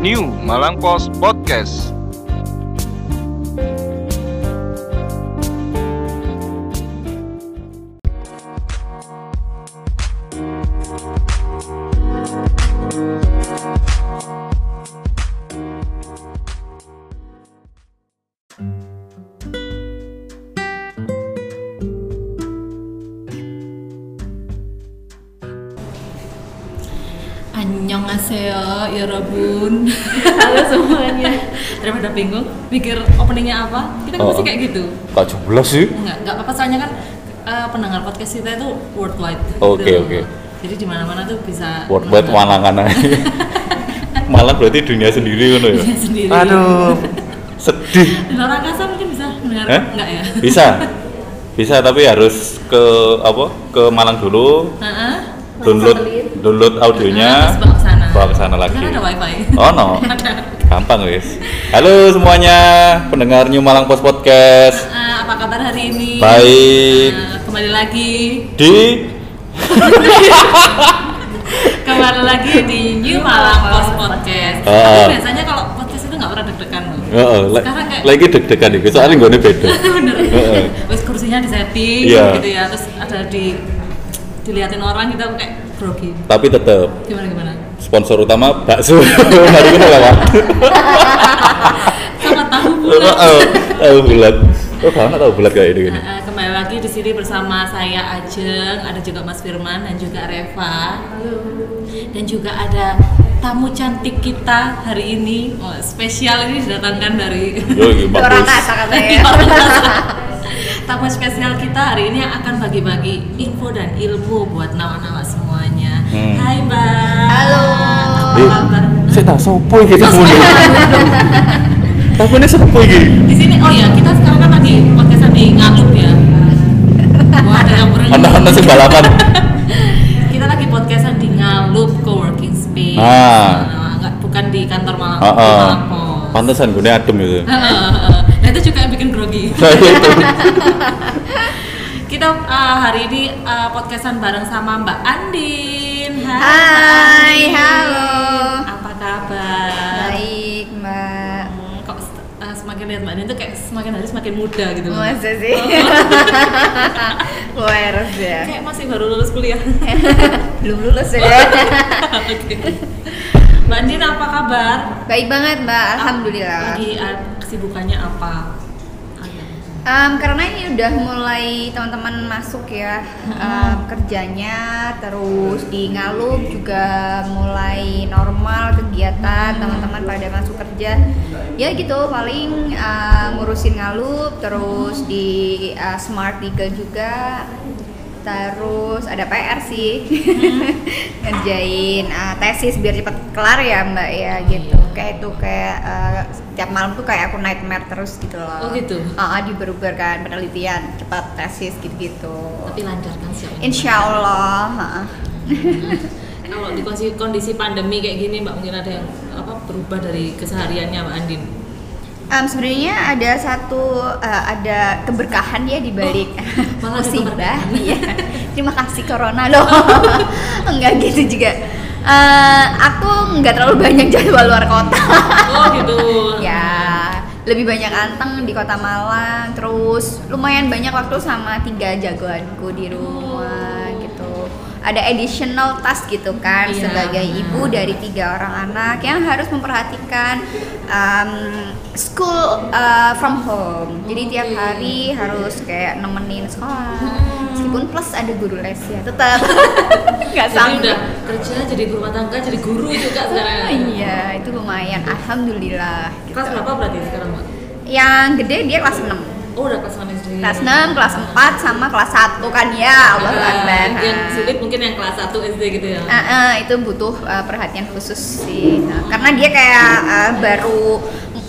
New Malang Post Podcast. Mikir openingnya apa Kita kan Oh. pasti kayak gitu Kak jeblos sih. Enggak, enggak apa-apa soalnya kan eh, pendengar podcast kita itu worldwide Oke, gitu. oke. Jadi di mana-mana tuh bisa Worldwide aja. Malang berarti dunia sendiri kan ya. Dunia sendiri. Aduh. Sedih. Di luar angkasa mungkin bisa mendengar Hah? Enggak ya? Bisa. Bisa tapi harus ke apa? Ke Malang dulu. Heeh. Download download audionya. Terus bawa ke sana Bawa ke sana lagi. Kan ada wifi Oh no. Ada. Gampang wis. Halo semuanya, pendengar New Malang Post Podcast. Eh, apa kabar hari ini? Baik. Eh, kembali lagi Di kembali lagi di New Malang Post Podcast. Ah. Tapi biasanya kalau podcast itu nggak pernah deg-degan loh. Le- Sekarang kayak lagi deg-degan iki, soalnya nggone beda. bener. Heeh. Wes kursinya disetting Iya. gitu ya, terus ada di diliatin orang kita kayak grogi. Tapi tetap Gimana gimana? Sponsor utama bakso. Mari kita lewat. Sama tahu bulat. Oh, tahu bulat. Oh, kamu tahu bulat kayak ini gini. Kembali lagi di sini bersama saya Ajeng, ada juga Mas Firman dan juga Reva. Dan juga ada tamu cantik kita hari ini, oh, spesial ini didatangkan dari Yo, iki Orang kasa katanya. tamu spesial kita hari ini akan bagi-bagi info dan ilmu buat nawa-nawa semuanya. Hmm. Hai Mbak. Halo. Apa Eh, kabar? saya tak sopo iki tamu ini. Sopo iki? Di sini oh ya kita sekarang kan lagi podcastan di Ngalup ya. Wah ada yang berenang. Ana-ana sing balapan. kita lagi podcastan di Ngalup Coworking Space. Ah. Nah, nggak bukan di kantor Malang. Malang Pos. Pantesan gue adem itu. Nah itu juga yang bikin grogi. Nah, itu. Kita uh, hari ini uh, podcastan bareng sama Mbak Andin. Hai, halo. Apa kabar? Baik, Mbak. Hmm, kok uh, semakin lihat Mbak Andin tuh kayak semakin hari semakin muda gitu. Mbak. Masa sih? Waras ya. Kayak masih baru lulus kuliah. Belum lulus ya. Oke. Mbak Andin apa kabar? Baik banget, Mbak. Alhamdulillah. Lagi uh, kesibukannya apa? Em, karena ini udah mulai teman-teman masuk ya em, kerjanya terus di Ngalup juga mulai normal kegiatan teman-teman pada masuk kerja. Ya gitu paling eh, ngurusin Ngalup terus di eh, Smart Eagle juga terus ada PR sih. Ngerjain eh, tesis biar cepet kelar ya mbak ya gitu. Kayak itu kayak eh, tiap malam tuh kayak aku nightmare terus gitu loh. Oh, gitu? Ah, ah, diuber-uberkan penelitian cepat tesis gitu-gitu. Tapi lancar kan sih. insya Allah ah. Kalau di kondisi, kondisi pandemi kayak gini Mbak mungkin ada yang apa berubah dari kesehariannya Mbak Andin. Em, sebenarnya ada satu eh, ada keberkahan ya di balik malah musibah. Iya. Terima kasih corona loh. Enggak gitu juga. Eh, aku nggak terlalu banyak jadwal luar kota. Oh gitu. ya, lebih banyak anteng di kota Malang. Terus lumayan banyak waktu sama tiga jagoanku di rumah. Ada additional task gitu kan Iya. sebagai ibu dari tiga orang anak yang harus memperhatikan um, school uh, from home. Jadi tiap hari harus kayak nemenin sekolah. Hmm. Meskipun plus ada guru les ya, tetap nggak sanggup. udah kerja jadi guru rumah tangga jadi guru juga sekarang. Iya, itu lumayan. Alhamdulillah. Gitu. Kelas berapa berarti sekarang Mbak? Yang gede dia kelas 6 Oh udah kelas 6 SD. Kelas 6, kelas 4 sama kelas 1 kan ya Allah Ah, Akbar. Yang sulit mungkin yang kelas 1 SD gitu ya. Ah, ah, itu butuh uh, perhatian khusus sih. Nah, karena dia kayak uh, baru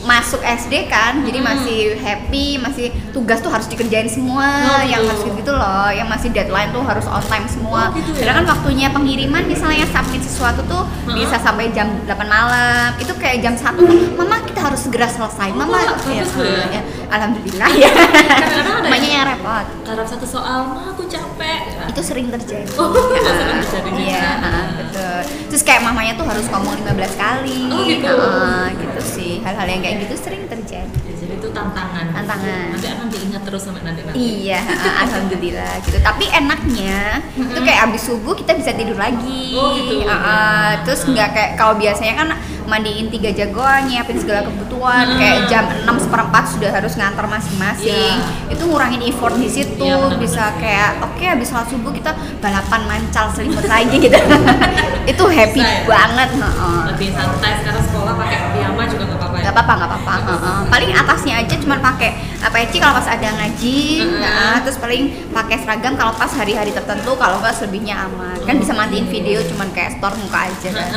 masuk SD kan, jadi Hmm. masih happy, masih tugas tuh harus dikerjain semua, Oh, gitu. yang harus gitu loh, yang masih deadline tuh harus on time semua. Oh, gitu ya? Sedangkan waktunya pengiriman misalnya submit sesuatu tuh Hmm. bisa sampai jam 8 malam. Itu kayak jam 1, mama kita harus segera selesai. Oh, Mama loh ya. ya, alhamdulillah ya. Kadang-kadang ada Namanya yang- repot. Dalam satu soal, mah aku capek. Itu sering terjadi. Oh, sering terjadi juga. Iya, betul. Terus kayak mamanya tuh harus ngomong 15 kali. Oh, gitu. Ah, gitu. Hal-hal yang kayak gitu sering terjadi. Ya, jadi itu tantangan. Tantangan. Nanti akan diingat terus sampai nanti nanti. Iya, ah, alhamdulillah gitu. Tapi enaknya itu kayak abis subuh kita bisa tidur lagi. Oh, gitu. Ah. terus nggak kayak kalau biasanya kan mandiin tiga jagoan, nyiapin segala kebutuhan. Kayak jam 6 seperempat sudah harus ngantar masing-masing. Iya. Itu ngurangin effort di situ. Iya, benar-benar bisa kayak oke abis sholat subuh kita balapan mancal selimut lagi gitu. itu happy Bisa ya? banget. heeh. Lebih santai sekarang sekolah pakai piyama juga nggak apa-apa. ya? Gak apa-apa, apa-apa. heeh. Paling atasnya aja cuman pakai apa peci kalau pas ada ngaji, Heeh. nah, terus paling pakai seragam kalau pas hari-hari tertentu, kalau nggak selebihnya aman. Kan bisa matiin video cuman kayak store muka aja kan.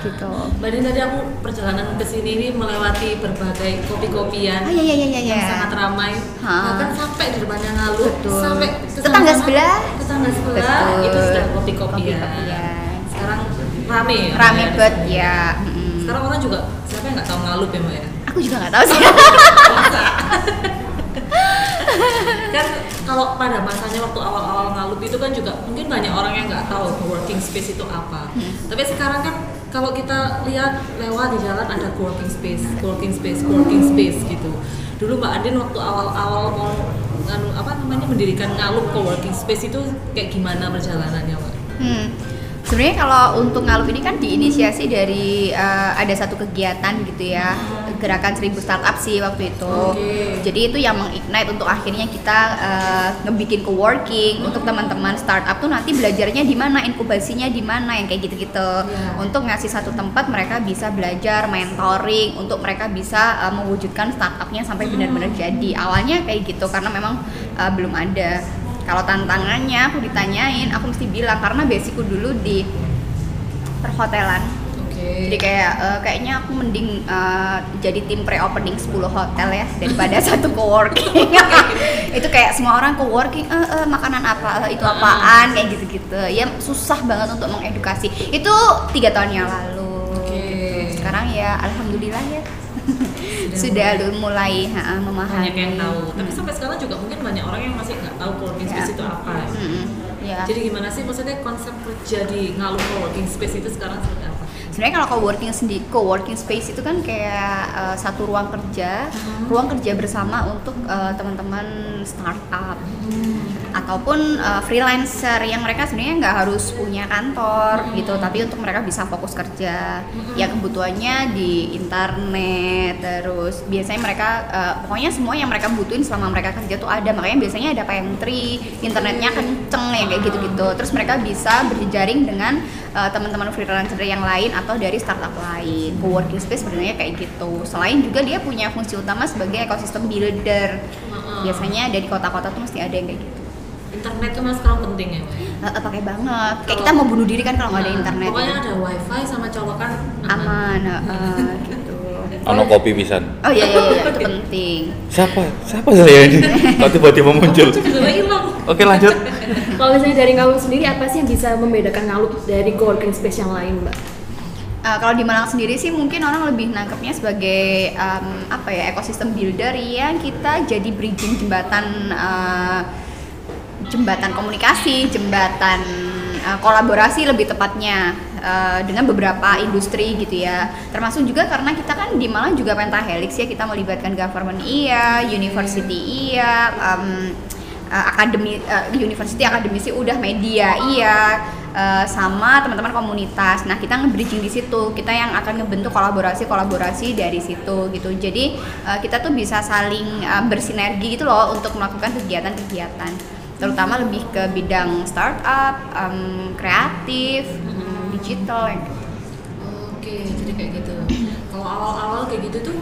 Gitu. Mbak Din tadi aku perjalanan ke sini ini melewati berbagai kopi-kopian Ah iya iya iya iya. yang sangat ramai. Bahkan sampai di depannya Ngaluh, Betul. sampai ke Tetangga sebelah. Tetangga sebelah Betul. itu sudah kopi-kopian. Kopi-kopian. Sekarang rame ya. Rame banget ya. mm. Sekarang orang juga siapa yang nggak tahu Ngaluh ya Mbak ya? Aku juga nggak tahu sih. Masa? kan kalau pada masanya waktu awal-awal ngalup itu kan juga mungkin banyak orang yang nggak tahu working space itu apa. Hmm. Tapi sekarang kan kalau kita lihat lewat di jalan ada working space, working space, working space gitu. Dulu Mbak Andin waktu awal-awal mau apa namanya mendirikan ngalup working space itu kayak gimana perjalanannya Mbak? Hmm. Sebenarnya kalau untuk ngalup ini kan diinisiasi dari eh, ada satu kegiatan gitu ya, gerakan seribu startup sih waktu itu. Oke. Jadi itu yang mengignite untuk akhirnya kita eh, ngebikin co-working untuk teman-teman startup tuh nanti belajarnya di mana, inkubasinya di mana yang kayak gitu-gitu. Iya. Untuk ngasih satu tempat mereka bisa belajar mentoring, untuk mereka bisa eh, mewujudkan startupnya sampai benar-benar jadi. Awalnya kayak gitu karena memang eh, belum ada. Kalau tantangannya aku ditanyain, aku mesti bilang karena basicku dulu di perhotelan. Oke. Jadi kayak eh, kayaknya aku mending eh, jadi tim pre-opening 10 hotel ya daripada satu co-working. itu kayak semua orang co-working eh, eh, makanan apa, eh, itu apaan kayak gitu-gitu. Ya susah banget untuk mengedukasi. Itu tiga tahun yang lalu. Oke. Gitu. Sekarang ya alhamdulillah ya sudah lu mulai ha, memahami. banyak yang tahu. Tapi sampai sekarang juga mungkin banyak orang yang masih nggak tahu co-working Ya. space itu apa. Mm-mm, ya. Jadi gimana sih maksudnya konsep kerja di ngaluh co-working space itu sekarang seperti apa? Sebenarnya kalau co-working sendiri co-working space itu kan kayak eh, satu ruang kerja Hmm. ruang kerja bersama untuk eh, teman-teman startup. Ataupun eh, freelancer yang mereka sebenarnya nggak harus punya kantor gitu tapi untuk mereka bisa fokus kerja. Ya kebutuhannya di internet terus biasanya mereka eh, pokoknya semua yang mereka butuhin selama mereka kerja tuh ada. Makanya biasanya ada pantry internetnya kenceng ya kayak gitu-gitu. Terus mereka bisa berjejaring dengan eh, teman-teman freelancer yang lain atau dari startup lain co-working space sebenarnya kayak gitu selain juga dia punya fungsi utama sebagai ekosistem builder Heeh. biasanya ada di kota-kota tuh mesti ada yang kayak gitu Internet tuh mas sekarang penting ya. Eh, pakai banget kayak kita mau bunuh diri kan kalau nggak ada Nah, internet Pokoknya ya. ada wifi sama colokan aman gitu Ono kopi pisan. oh iya iya iya itu penting Siapa? Siapa saya ini? Kok tiba-tiba muncul? Hilang. Oke lanjut. Kalau misalnya dari Ngalup sendiri apa sih yang bisa membedakan Ngalup dari co-working space yang lain, Mbak? Uh, kalau di Malang sendiri sih mungkin orang lebih nangkepnya sebagai um, apa ya ekosistem builder yang kita jadi bridging jembatan uh, jembatan komunikasi, jembatan uh, kolaborasi lebih tepatnya uh, dengan beberapa industri gitu ya. Termasuk juga karena kita kan di Malang juga pentahelix ya kita melibatkan government iya, university iya, um, uh, akademi uh, university akademisi udah media iya uh, sama teman-teman komunitas. Nah, kita nge-bridging di situ. Kita yang akan ngebentuk kolaborasi-kolaborasi dari situ gitu. Jadi, uh, kita tuh bisa saling uh, bersinergi gitu loh untuk melakukan kegiatan-kegiatan. Terutama lebih ke bidang startup, um, kreatif, um, digital gitu. Oke, jadi kayak gitu. Kalau awal-awal kayak gitu tuh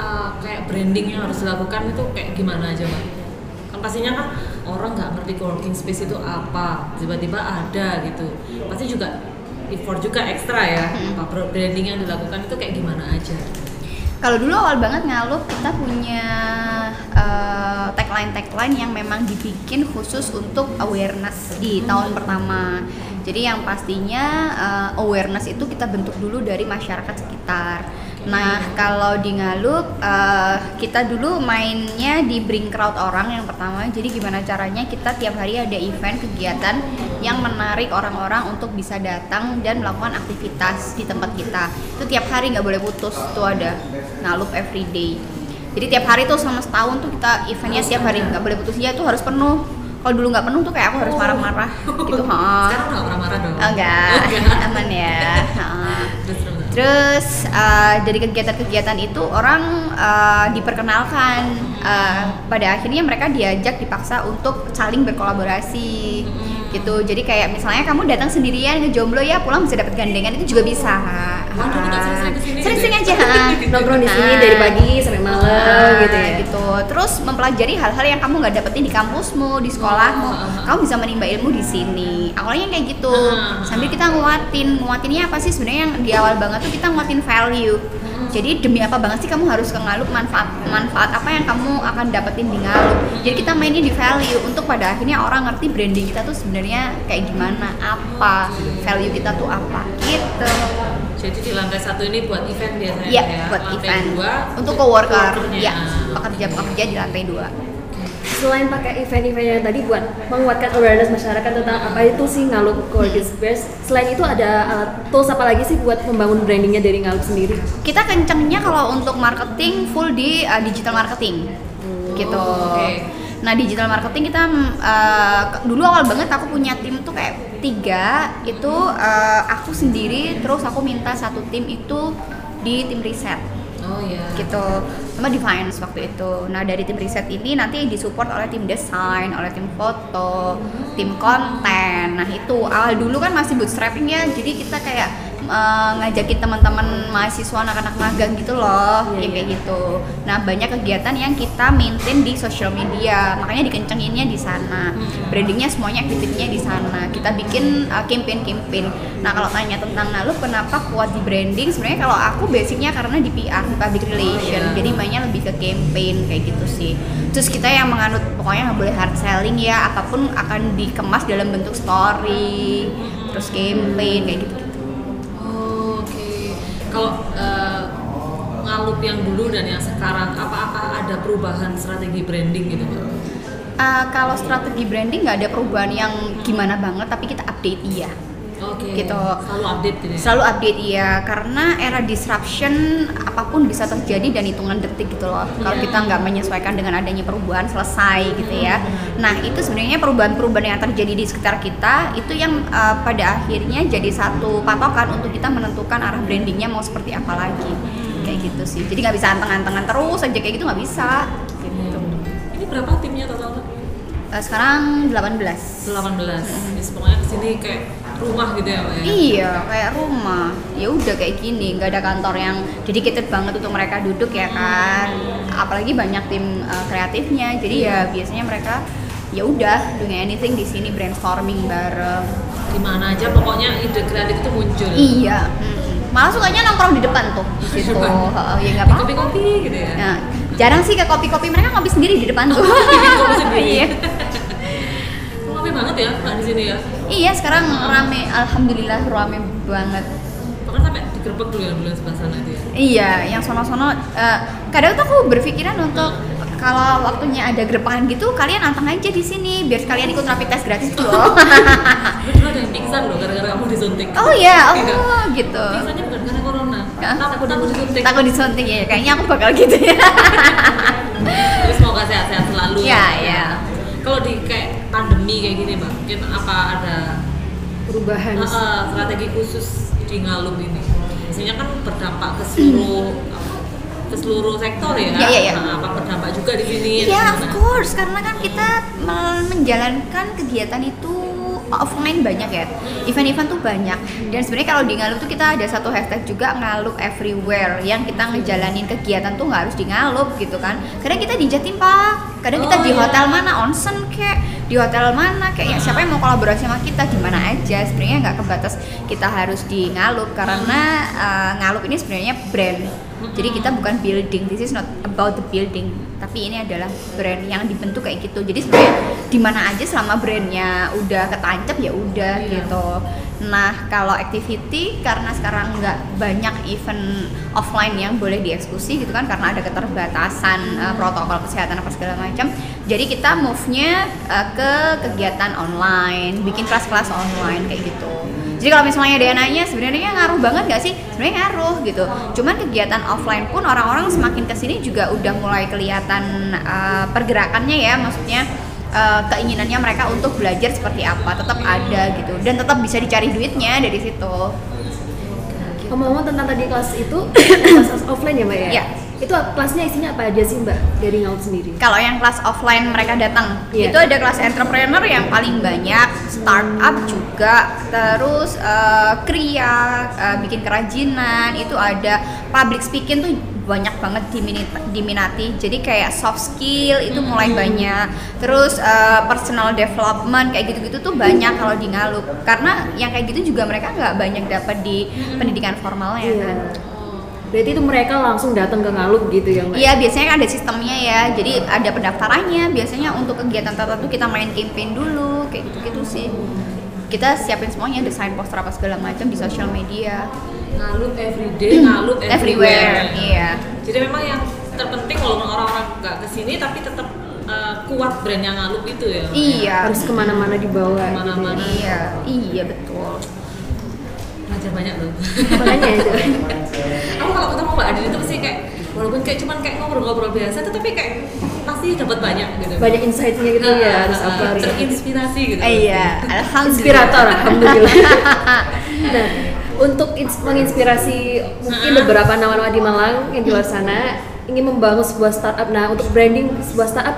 uh, kayak branding yang harus dilakukan itu kayak gimana aja mbak? Kan pastinya kan orang nggak ngerti co-working space itu apa, tiba-tiba ada gitu. Pasti juga effort juga ekstra ya. Hmm. Apa branding yang dilakukan itu kayak gimana aja? Kalau dulu awal banget ngalup kita punya eh, tagline tagline yang memang dibikin khusus untuk awareness di tahun pertama. Jadi yang pastinya eh, awareness itu kita bentuk dulu dari masyarakat sekitar. Nah kalau di Ngalup eh, kita dulu mainnya di bring crowd orang yang pertama. Jadi gimana caranya kita tiap hari ada event kegiatan yang menarik orang-orang untuk bisa datang dan melakukan aktivitas di tempat kita. Itu tiap hari nggak boleh putus. Tuh ada Ngalup everyday. Jadi tiap hari tuh selama setahun tuh kita eventnya tiap hari nggak boleh putus ya tuh harus penuh. Kalau dulu nggak penuh tuh kayak aku harus marah-marah gitu. ha. Sekarang nggak marah-marah dong. Oh, enggak, aman ya. Ha. Terus terus. Terus eh, dari kegiatan-kegiatan itu orang eh, diperkenalkan. Eh, pada akhirnya mereka diajak dipaksa untuk saling berkolaborasi gitu. Jadi kayak misalnya kamu datang sendirian ngejomblo ya pulang bisa dapat gandengan itu juga bisa. Waduh, kita sering-sering ke sini Sering-sering aja. Nongkrong di sini Ah. dari pagi sampai malam Ah, gitu ya. gitu. Terus mempelajari hal-hal yang kamu nggak dapetin di kampusmu, di sekolahmu. Ah, ah, ah. Kamu bisa menimba ilmu di sini. Awalnya kayak gitu. Ah, ah, Sambil kita nguatin, nguatinnya apa sih sebenarnya yang di awal banget tuh kita nguatin value. Jadi demi apa banget sih kamu harus ke Ngalup manfaat manfaat apa yang kamu akan dapetin di Ngalup. Jadi kita mainnya di value untuk pada akhirnya orang ngerti branding kita tuh sebenarnya kayak gimana, apa value kita tuh apa gitu. Jadi di lantai satu ini buat event biasanya Iya, ya. buat lantai event. Dua, Untuk coworker, ya, pekerja-pekerja di lantai dua. Selain pakai event-event yang tadi buat menguatkan awareness masyarakat tentang apa itu sih Ngalup Co-working Space, selain itu ada uh, tools apa lagi sih buat membangun brandingnya dari Ngalup sendiri? Kita kencengnya kalau untuk marketing full di uh, digital marketing, gitu. oke. Nah digital marketing kita uh, dulu awal banget aku punya tim tuh kayak tiga itu uh, aku sendiri terus aku minta satu tim itu di tim riset Oh iya. gitu. Sama di finance waktu itu. Nah dari tim riset ini nanti disupport oleh tim desain oleh tim foto tim konten. Nah itu. Awal dulu kan masih bootstrapping ya. Jadi kita kayak eh, ngajakin teman-teman mahasiswa anak-anak magang gitu loh Iya, yang kayak iya. gitu. Nah banyak kegiatan yang kita maintain di social media. Makanya dikencenginnya di sana. Brandingnya semuanya aktivitasnya di sana. Kita bikin uh, campaign-campaign. Nah kalau tanya tentang nah lu kenapa kuat di branding? Sebenarnya kalau aku basicnya karena di PR di public relation. iya. jadi mainnya lebih ke campaign kayak gitu sih. Terus kita yang menganut pokoknya nggak boleh hard selling ya apa pun akan dikemas dalam bentuk story terus campaign kayak gitu Oh. Kalau eh, ngalup yang dulu dan yang sekarang, apa-apa ada perubahan strategi branding gitu? Uh, kalau strategi branding nggak ada perubahan yang gimana banget tapi kita update iya Oke. Gitu. Selalu update gitu. ya? selalu update iya karena era disruption apa pun bisa terjadi dan hitungan detik gitu loh kalau Iya. kita nggak menyesuaikan dengan adanya perubahan selesai gitu ya nah itu sebenarnya perubahan-perubahan yang terjadi di sekitar kita itu yang uh, pada akhirnya jadi satu patokan untuk kita menentukan arah brandingnya mau seperti apa lagi kayak gitu sih jadi nggak bisa anteng-antengan terus aja kayak gitu nggak bisa gitu Ini berapa timnya total? Uh, sekarang 18 18. Jadi pokoknya ke sini kayak rumah gitu ya, Pak ya? Iya, kayak rumah. Ya udah kayak gini, nggak ada kantor yang dedicated banget untuk mereka duduk ya kan. Apalagi banyak tim uh, kreatifnya. Jadi ya biasanya mereka ya udah doing anything di sini brainstorming bareng. Di mana aja pokoknya ide kreatif itu muncul. Iya. mm-mm. Malah sukanya nongkrong di depan tuh di situ. Heeh, ya nggak apa-apa. kopi-kopi gitu ya. Nah, jarang sih ke kopi-kopi mereka ngopi sendiri di depan tuh. kopi sendiri. Iya. Banget ya Pak di sini ya. Iya, sekarang rame. Alhamdulillah rame banget. Bahkan sampai digerebek dulu ya dulu sebelah sana itu ya. Iya, yang sono-sono eh, kadang tuh aku berpikiran untuk kalau waktunya ada gerepakan gitu, kalian anteng aja di sini biar kalian ikut rapid test gratis gitu loh. Dulu ada yang pingsan loh gara-gara kamu disuntik. oh iya, Iya. oh gitu. Pingsannya bukan karena corona. Takut takut disuntik. Takut disuntik ya, kayaknya aku bakal gitu ya. Terus semoga sehat-sehat selalu. Iya, iya. Kalau di kayak pandemi kayak gini, Bang, mungkin apa ada Perubahan. uh, uh, strategi khusus di Ngalup ini? Biasanya kan berdampak ke seluruh apa, ke seluruh sektor ya. Iya, iya, iya. Nah, apa berdampak juga di sini? Iya, of Gimana? course, karena kan kita menjalankan kegiatan itu offline banyak ya. Event-event tuh banyak. Dan sebenarnya kalau di Ngalup tuh kita ada satu hashtag juga Ngalup everywhere yang kita ngejalanin kegiatan tuh nggak harus di Ngalup gitu kan. Kadang kita di Jatim Pak, kadang kita Oh, di iya. hotel mana onsen kayak di hotel mana kayak ya siapa yang mau kolaborasi sama kita di mana aja sebenarnya nggak kebatas kita harus di Ngalup karena uh, Ngalup ini sebenarnya brand jadi kita bukan building this is not about the building. Tapi ini adalah brand yang dibentuk kayak gitu. Jadi sebenarnya di mana aja selama brandnya udah ketancap ya udah Iya. gitu. Nah kalau activity karena sekarang nggak banyak event offline yang boleh dieksekusi gitu kan karena ada keterbatasan uh, protokol kesehatan apa segala macam jadi kita move-nya uh, ke kegiatan online bikin kelas-kelas online kayak gitu jadi kalau misalnya dia nanya sebenarnya ngaruh banget nggak sih? Sebenarnya ngaruh gitu. Cuman kegiatan offline pun orang-orang semakin ke sini juga udah mulai kelihatan uh, pergerakannya ya. Maksudnya uh, keinginannya mereka untuk belajar seperti apa tetap ada gitu. Dan tetap bisa dicari duitnya dari situ. Ngomong-ngomong tentang tadi kelas itu kelas offline ya mbak ya? Iya. Itu kelasnya isinya apa aja sih mbak? Dari Ngalup sendiri? kalau yang kelas offline mereka datang. Iya. itu ada kelas entrepreneur yang paling banyak startup juga terus eh, kriya eh, bikin kerajinan itu ada. Public speaking tuh banyak banget diminati, diminati. Jadi kayak soft skill itu mulai banyak. Terus eh, personal development kayak gitu-gitu tuh banyak kalau di Ngalup. Karena yang kayak gitu juga mereka nggak banyak dapat di pendidikan formalnya Iya. kan Berarti itu mereka langsung datang ke Ngalup gitu ya mbak? Iya biasanya kan ada sistemnya ya, jadi ada pendaftarannya. Biasanya untuk kegiatan tertentu kita main campaign dulu, kayak gitu-gitu sih. Kita siapin semuanya, desain poster apa segala macam di sosial media, Ngalup everyday, ngalup everywhere. everywhere. Iya. Jadi memang yang terpenting walaupun orang-orang nggak ke sini tapi tetap uh, kuat brandnya ngalup itu ya. Iya. Harus ke mana-mana dibawa. gitu. Ke mana-mana. Iya, iya betul. Belajar banyak loh. Makanya itu. Aku kalau ketemu Mbak Adin itu pasti kayak walaupun kayak cuman kayak ngobrol-ngobrol biasa tetapi kayak pasti dapat banyak gitu. Banyak insight-nya gitu ya, harus apa harus apa. terinspirasi gitu. Iya, alhamdulillah. Inspirator, alhamdulillah. nah, untuk ins- menginspirasi mungkin beberapa nama-nama di Malang yang di luar sana ingin membangun sebuah startup. Nah, untuk branding sebuah startup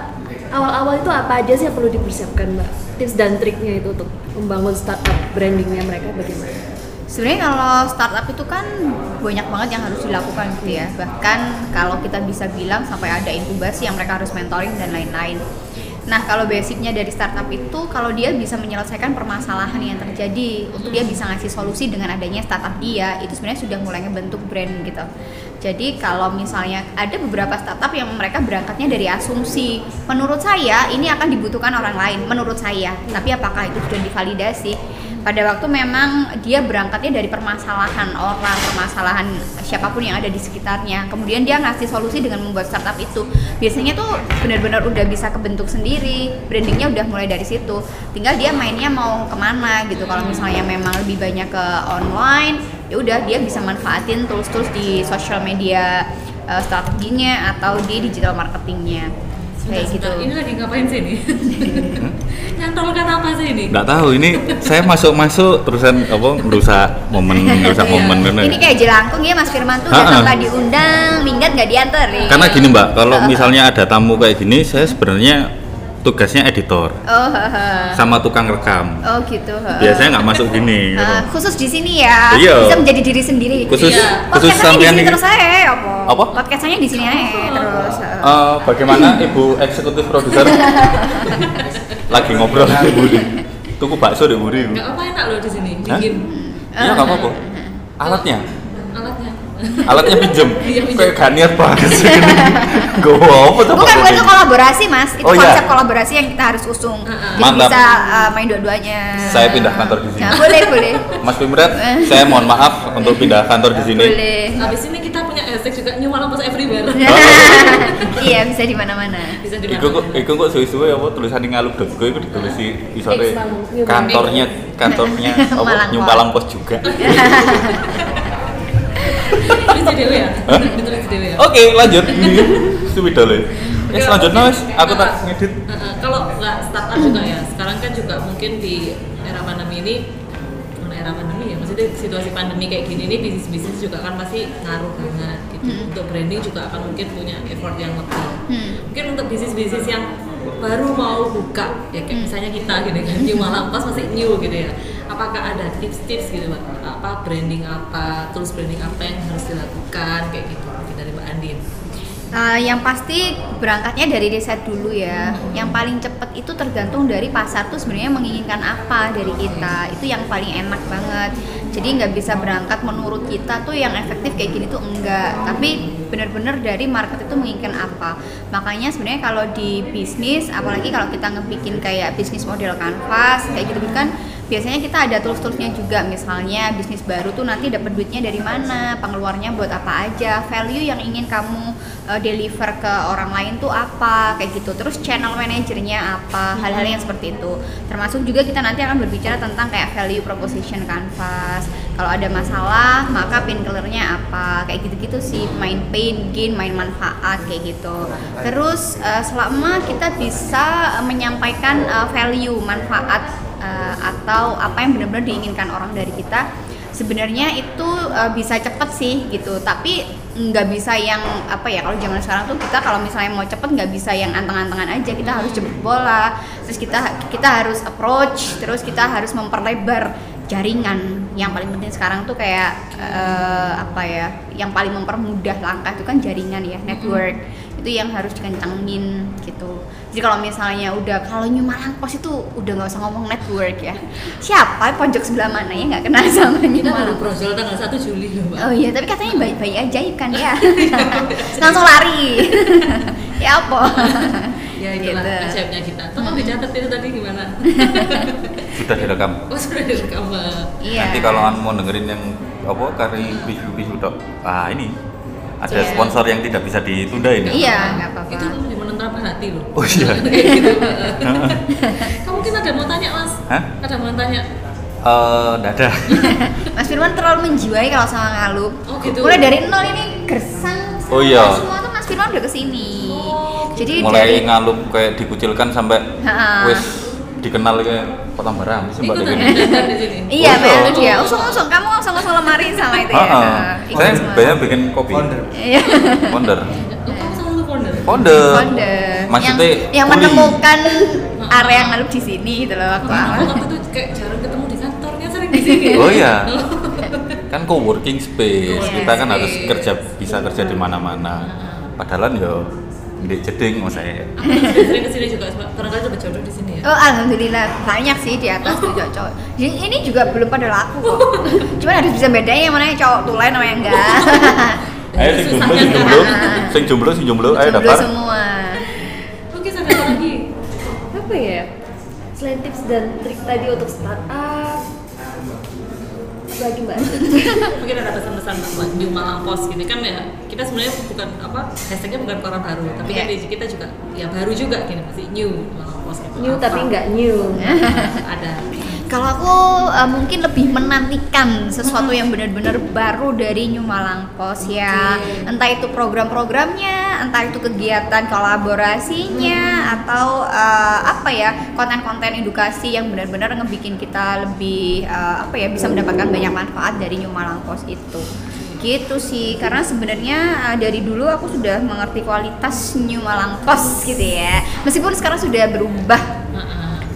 awal-awal itu apa aja sih yang perlu dipersiapkan, Mbak? Tips dan triknya itu untuk membangun startup brandingnya mereka bagaimana? Sebenarnya kalau startup itu kan banyak banget yang harus dilakukan gitu ya. Bahkan kalau kita bisa bilang sampai ada inkubasi yang mereka harus mentoring dan lain-lain. Nah, kalau basicnya dari startup itu kalau dia bisa menyelesaikan permasalahan yang terjadi untuk dia bisa ngasih solusi dengan adanya startup dia, itu sebenarnya sudah mulai ngebentuk brand gitu. Jadi kalau misalnya ada beberapa startup yang mereka berangkatnya dari asumsi, menurut saya ini akan dibutuhkan orang lain, menurut saya. Tapi apakah itu sudah divalidasi? Pada waktu memang dia berangkatnya dari permasalahan orang, permasalahan siapa pun yang ada di sekitarnya. Kemudian dia ngasih solusi dengan membuat startup itu. Biasanya tuh benar-benar udah bisa kebentuk sendiri, brandingnya udah mulai dari situ. Tinggal dia mainnya mau ke mana gitu. Kalau misalnya memang lebih banyak ke online, ya udah dia bisa manfaatin tools-tools di social media eh, strateginya atau di digital marketingnya kayak gitu. Ini lagi ngapain sih ini? Nyantolkan apa sih ini? Nggak tahu ini saya masuk-masuk terusan apa merusak momen merusak Iya. momen bener. Ini kayak jelangkung ya Mas Firman tuh datang nggak diundang, minggat nggak diantar nih. Karena gini Mbak, kalau misalnya ada tamu kayak gini, saya sebenarnya tugasnya editor Oh, haha. sama tukang rekam. oh gitu. ha. Biasanya nggak masuk gini. gitu. Ah, khusus di sini ya, Iya. bisa menjadi diri sendiri. Khusus Iya. khusus Podcastnya di sampean sini ini. terus saya, apa? Apa? Podcastnya di sini aja terus. ha. Eh, bagaimana Ibu eksekutif produser lagi ngobrol dengan Budi. Tuku bakso deh Budi. Nggak apa enak loh di sini, Hah? dingin. Iya nggak apa-apa. Alatnya, Alatnya. pinjem. Iya. Kayak ganiat banget sih. Gue apa tuh? Bukan bukan itu kolaborasi mas, itu Oh, iya. konsep kolaborasi yang kita harus usung. Heeh. Jadi Mantap. bisa uh, main dua-duanya. Saya pindah kantor di sini. Nah, boleh boleh. Mas Pimret, saya mohon maaf untuk pindah kantor di sini. Boleh. Habis ini kita punya hashtag juga New Malang Post Everywhere. iya bisa di mana-mana. Bisa di Iku kok, iku kok suwe-suwe apa tulisan ngalup.go itu ditulis di isore kantornya kantornya. Malang Pos juga. Ditulis di dewe ya? Ditulis di dewe ya? Oke, lanjut. Suwi dole. Ya selanjutnya wes aku tak ngedit. Heeh, kalau nggak startup juga ya sekarang kan juga mungkin di era pandemi ini era pandemi ya maksudnya situasi pandemi kayak gini nih bisnis bisnis juga kan pasti ngaruh banget gitu untuk branding juga akan mungkin punya effort yang lebih Hmm. mungkin untuk bisnis bisnis yang baru mau buka ya kayak misalnya kita gitu kan new malam pas masih new gitu ya apakah ada tips-tips gitu Mbak? apa branding apa tools branding apa yang harus dilakukan kayak gitu mungkin dari Mbak Andin Eh, yang pasti berangkatnya dari riset dulu ya. Yang paling cepet itu tergantung dari pasar tuh sebenarnya menginginkan apa dari kita. Itu yang paling enak banget. Jadi nggak bisa berangkat menurut kita tuh yang efektif kayak gini tuh enggak. Tapi bener-bener dari market itu menginginkan apa. Makanya sebenarnya kalau di bisnis, apalagi kalau kita ngebikin kayak bisnis model kanvas kayak gitu kan biasanya kita ada tools-toolsnya juga misalnya bisnis baru tuh nanti dapat duitnya dari mana pengeluarnya buat apa aja value yang ingin kamu uh, deliver ke orang lain tuh apa kayak gitu. Terus channel manajernya apa hal-hal yang seperti itu. Termasuk juga kita nanti akan berbicara tentang kayak value proposition canvas. Kalau ada masalah maka pain killernya apa. Kayak gitu-gitu sih. Main pain gain main manfaat kayak gitu. Terus uh, selama kita bisa uh, menyampaikan uh, value manfaat uh, atau apa yang benar-benar diinginkan orang dari kita sebenarnya itu uh, bisa cepet sih gitu. Tapi nggak bisa yang apa ya kalau zaman sekarang tuh kita kalau misalnya mau cepet nggak bisa yang anteng-antengan aja. Kita harus jemput bola terus kita kita harus approach terus kita harus memperlebar jaringan. Yang paling penting sekarang tuh kayak uh, apa ya yang paling mempermudah langkah itu kan jaringan ya network itu yang harus dikencangin gitu jadi kalau misalnya udah kalau New Malang Pos itu udah nggak usah ngomong network ya siapa pojok sebelah mana ya nggak kenal sama New Kita baru brojol tanggal 1 Juli loh, Mbak. Oh iya, tapi katanya bayi-bayi ajaib kan ya. Langsung lari. ya apa? Ya itulah Gitu. ajaibnya kita. Tolong dicatat itu tadi gimana? Sudah direkam. Oh sudah direkam. Iya. Nanti kalau anda mau dengerin yang apa kari bisu-bisu dok. Ah ini ada Iya. sponsor yang tidak bisa ditunda ini. Iya, nggak apa-apa. Itu lebih menentukan hati loh. Oh iya. Gitu. Kamu mungkin ada mau tanya mas? Hah? Ada mau tanya? Eh, nggak ada. Mas Firman terlalu menjiwai kalau sama ngalup. Oh, gitu. Mulai dari nol ini gersang. Oh, iya. Semua tuh Mas Firman udah ke sini. Oh, Jadi Mulai dari ngalup kayak dikucilkan sampai Ha-ha. Dikenal kayak kota barang sih mbak Dewi. Iya, Oh, iya. Mel dia. Usung-usung kamu usung-usung lemari sama itu ya. Nah, Saya banyak bikin kopi. Iya. Founder. Founder. Founder. Maksudnya yang, yang menemukan area ngalup di sini gitu loh waktu awal. aku waktu itu kayak jarang ketemu di kantornya sering di sini. Oh iya. kan co-working space. Kita kan harus kerja bisa kerja di mana-mana. Padahal ya di jeding mau saya. Aku sering ke sini juga, barangkali dapat jodoh di sini ya. Oh alhamdulillah banyak sih di atas tuh cowok. Jadi ini juga belum pada laku kok. Cuman harus bisa bedain yang mana yang cowok tulen sama yang enggak. Ayo sing jomblo, sing jomblo, sing jomblo, sing jomblo, ayo Jomblo daftar. semua. Oke, sampai apa lagi? apa ya selain tips dan trik tadi untuk startup lagi mbak Mungkin ada pesan-pesan buat New Malang Post gini kan ya kita sebenarnya bukan apa hashtagnya bukan koran baru tapi kan Iya. di kita juga ya baru juga gini masih New Post gitu. new Apa? tapi nggak new ada. Kalau aku eh, mungkin lebih menantikan sesuatu yang benar-benar baru dari New Malang Pos ya. Entah itu program-programnya, entah itu kegiatan kolaborasinya atau eh, apa ya konten-konten edukasi yang benar-benar ngebikin kita lebih eh, apa ya bisa mendapatkan banyak manfaat dari New Malang Pos itu. Gitu sih, karena sebenarnya eh, dari dulu aku sudah mengerti kualitas New Malang Pos gitu ya. Meskipun sekarang sudah berubah.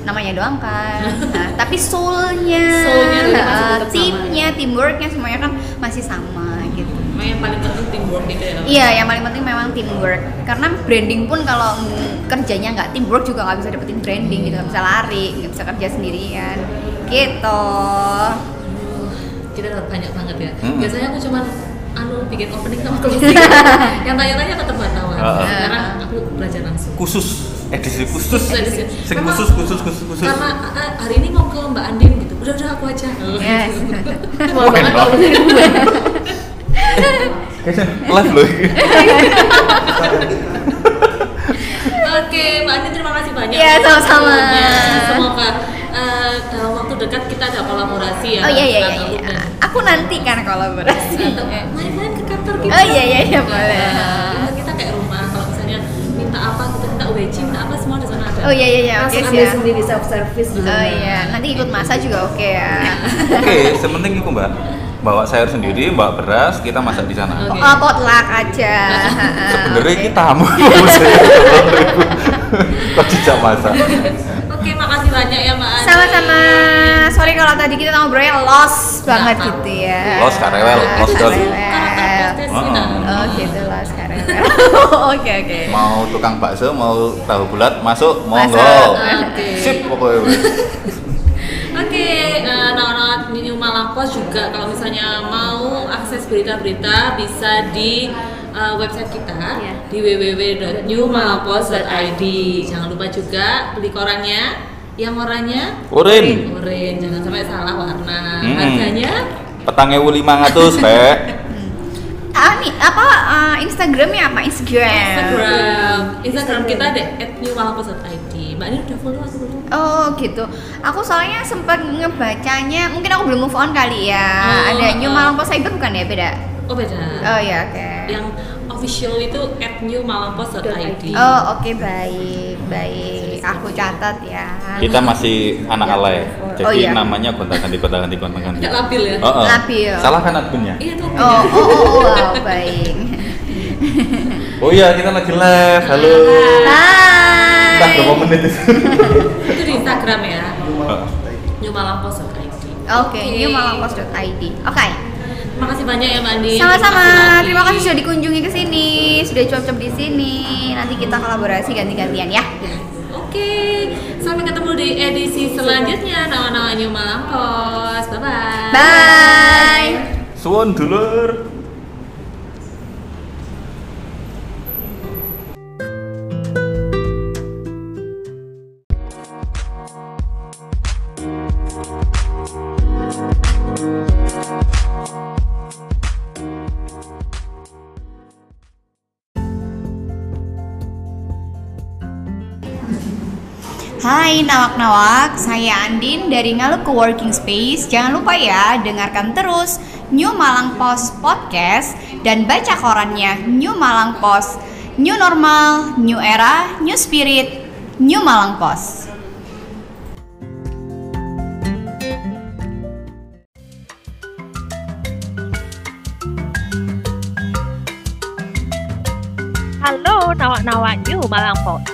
Namanya doang kan. Nah, tapi soulnya, Soulnya uh, sama. timnya teamworknya semuanya kan masih sama gitu. Memang yang paling penting teamwork itu ya. iya yang paling penting memang teamwork. Karena branding pun kalau kerjanya nggak teamwork juga nggak bisa dapetin branding gitu. Nggak bisa lari nggak bisa kerja sendirian. Gitu kita dapat banyak banget ya. Hmm. Biasanya aku cuman anu bikin opening sama closing. yang tanya-tanya tetap wartawan. Heeh. Sekarang aku belajar langsung. Khusus edisi khusus. Khusus edisi. Sing khusus khusus khusus khusus. Karena eh, hari ini mau ke Mbak Andin gitu. Udah udah aku aja. yes Mau banget kalau gue Live loh. Oke, Mbak Andin terima kasih banyak. Iya, sama-sama. Semoga eh, dekat kita ada kolaborasi ya. oh iya iya iya, iya. Aku nanti kan kolaborasi Atau main-main ke kantor kita. oh iya iya iya boleh Nah, kita kayak rumah kalau misalnya minta apa kita minta UBC minta apa semua di sana ada oh iya iya iya oke langsung ambil ya sendiri self service di oh iya nanti ikut masa juga oke ya Oke, sementing itu mbak. Bawa sayur sendiri, bawa beras, kita masak di sana. Oke. oh potluck aja Sebenarnya Oke. kita tamu mau saya kok tidak masak. Sama-sama. Sorry kalau tadi kita ngobrolnya lost banget apa. gitu ya. Lost karewel, lost doll. Karewel. tes Oh. Oh gitu lah sekarang. Oke oke. Mau tukang bakso, mau tahu bulat, masuk, monggo. Sip pokoknya. Oke, eh, nah New Malang Post juga kalau misalnya mau akses berita-berita bisa di eh, website kita Iya. di www.newmalangpost.id. Jangan lupa juga beli korannya yang warnanya Urin. orange, jangan sampai salah warna. Hmm. Harganya Petangnya wu 500, Pak. Ah nih apa ah, Instagramnya apa Instagram? Instagram. Instagram kita ada @newmalangpost.id. Mbak ini udah follow aku belum? Oh gitu. Aku soalnya sempat ngebacanya, mungkin aku belum move on kali ya. Oh, Ada New oh. Malang Post Cyber bukan ya beda? Oh beda. Oh ya oke. Yang official itu @newmalangpost.id. Oh oke baik baik. Aku catat ya. Kita masih anak alay. Jadi Oh, iya. namanya gonta-ganti gonta-ganti gonta-ganti. Nggak labil ya? Oh, oh. Labil. Salah kan adminnya? Iya tuh. Oh oh oh, oh wow, baik. Oh iya, kita lagi live. Halo. Entah Hai. berapa menit itu. Itu di Instagram ya. Oh. newmalangpost.id. Oke, newmalangpost.id. Oke. Makasih banyak ya Mbak Andi. Sama-sama. Terima kasih sudah dikunjungi ke sini, sudah cuap-cuap di sini. Nanti kita kolaborasi ganti-gantian ya. Oke, sampai ketemu di edisi selanjutnya Nawa-nawa New Malang Post. Bye bye. Bye. Suwon dulur. Nawak-nawak, saya Andin dari Ngalup Coworking Space. Jangan lupa ya, dengarkan terus New Malang Post Podcast dan baca korannya New Malang Post. New Normal, New Era, New Spirit, New Malang Post. Halo nawak-nawak New Malang Post.